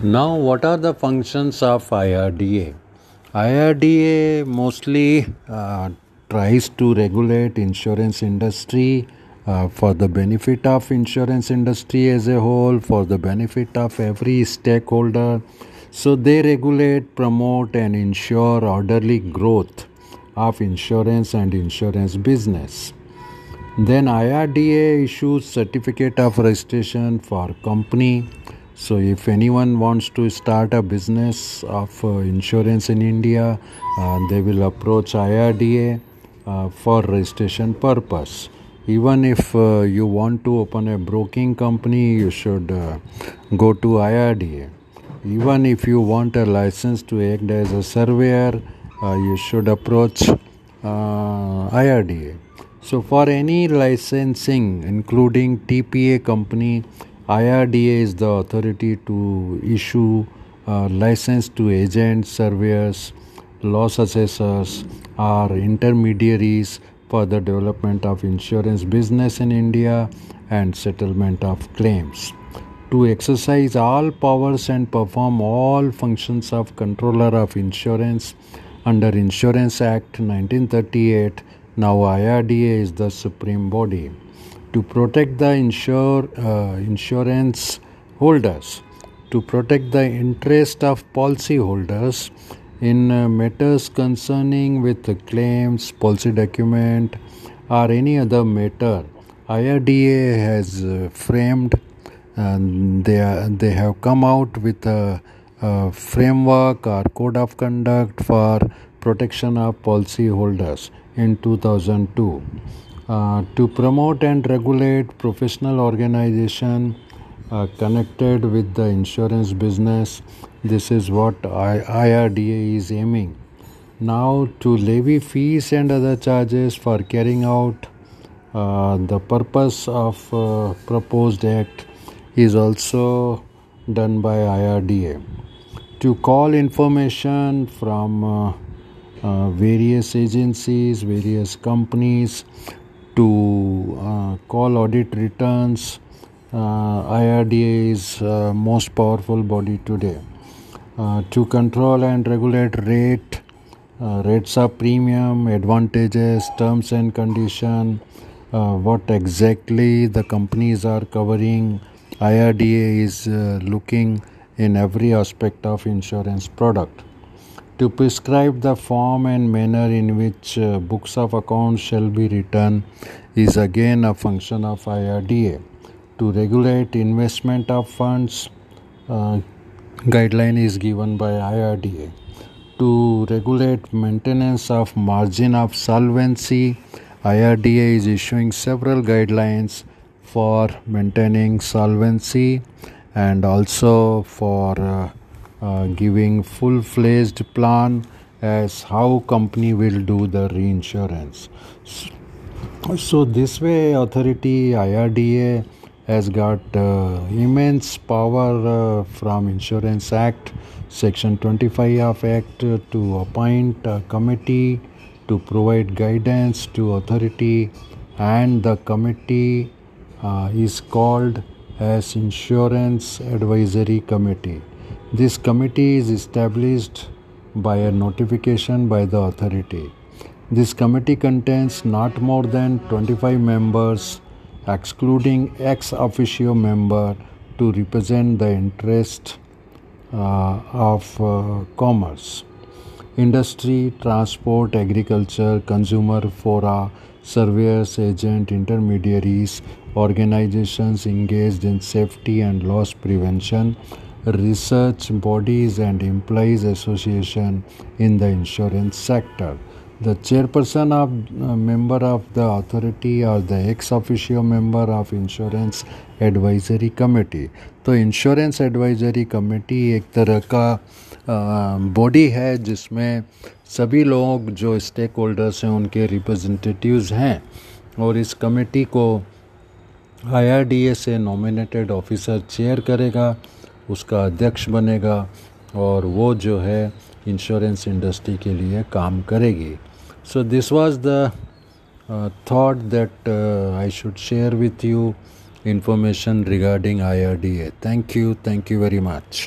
Now, what are the functions of IRDA? IRDA mostly uh, tries to regulate insurance industry uh, for the benefit of insurance industry as a whole, for the benefit of every stakeholder. So they regulate, promote, and ensure orderly growth of insurance and insurance business. Then IRDA issues certificate of registration for company so, if anyone wants to start a business of uh, insurance in India, uh, they will approach IRDA uh, for registration purpose. Even if uh, you want to open a broking company, you should uh, go to IRDA. Even if you want a license to act as a surveyor, uh, you should approach IRDA. So, for any licensing, including TPA company, IRDA is the authority to issue uh, license to agents, surveyors, loss assessors, or intermediaries for the development of insurance business in India and settlement of claims. To exercise all powers and perform all functions of controller of insurance under Insurance Act 1938, now IRDA is the supreme body to protect the insure, uh, insurance holders, to protect the interest of policy holders in uh, matters concerning with the claims, policy document, or any other matter. IRDA has uh, framed and they, are, they have come out with a, a framework or code of conduct for protection of policy holders in 2002 uh, to promote and regulate professional organization uh, connected with the insurance business this is what I, IRDA is aiming. Now to levy fees and other charges for carrying out uh, the purpose of uh, proposed act is also done by IRDA to call information from uh, uh, various agencies various companies to uh, call audit returns. Uh, IRDA is uh, most powerful body today. Uh, to control and regulate rate, uh, rates of premium, advantages, terms and condition, uh, what exactly the companies are covering. IRDA is looking in every aspect of insurance product to prescribe the form and manner in which uh, books of accounts shall be written is again a function of IRDA. To regulate investment of funds, uh, guideline is given by IRDA. To regulate maintenance of margin of solvency, IRDA is issuing several guidelines for maintaining solvency and also for uh, giving full-fledged plan as how company will do the reinsurance. So this way authority irda has got uh, immense power uh, from insurance act section 25 of act to appoint a committee to provide guidance to authority. And the committee uh, is called as insurance advisory committee this committee is established by a notification by the authority. This committee contains not more than 25 members, excluding ex officio member, to represent the interest uh, of uh, commerce, industry, transport, agriculture, consumer, fora, surveyors, agent, intermediaries, organizations engaged in safety and loss prevention research bodies and employees association in the insurance sector the chairperson of uh, member of the authority or the ex officio member of insurance advisory committee तो insurance advisory committee एक तरह का body है जिसमें सभी लोग जो stake holders हैं उनके रिप्रेजेंटेटिव्स हैं और इस कमेटी को आईआरडीए से नॉमिनेटेड ऑफिसर चेयर करेगा उसका अध्यक्ष बनेगा और वो जो है इंश्योरेंस इंडस्ट्री के लिए काम करेगी so this was the thought that I should share with you information regarding IRDA. Thank you thank you very much.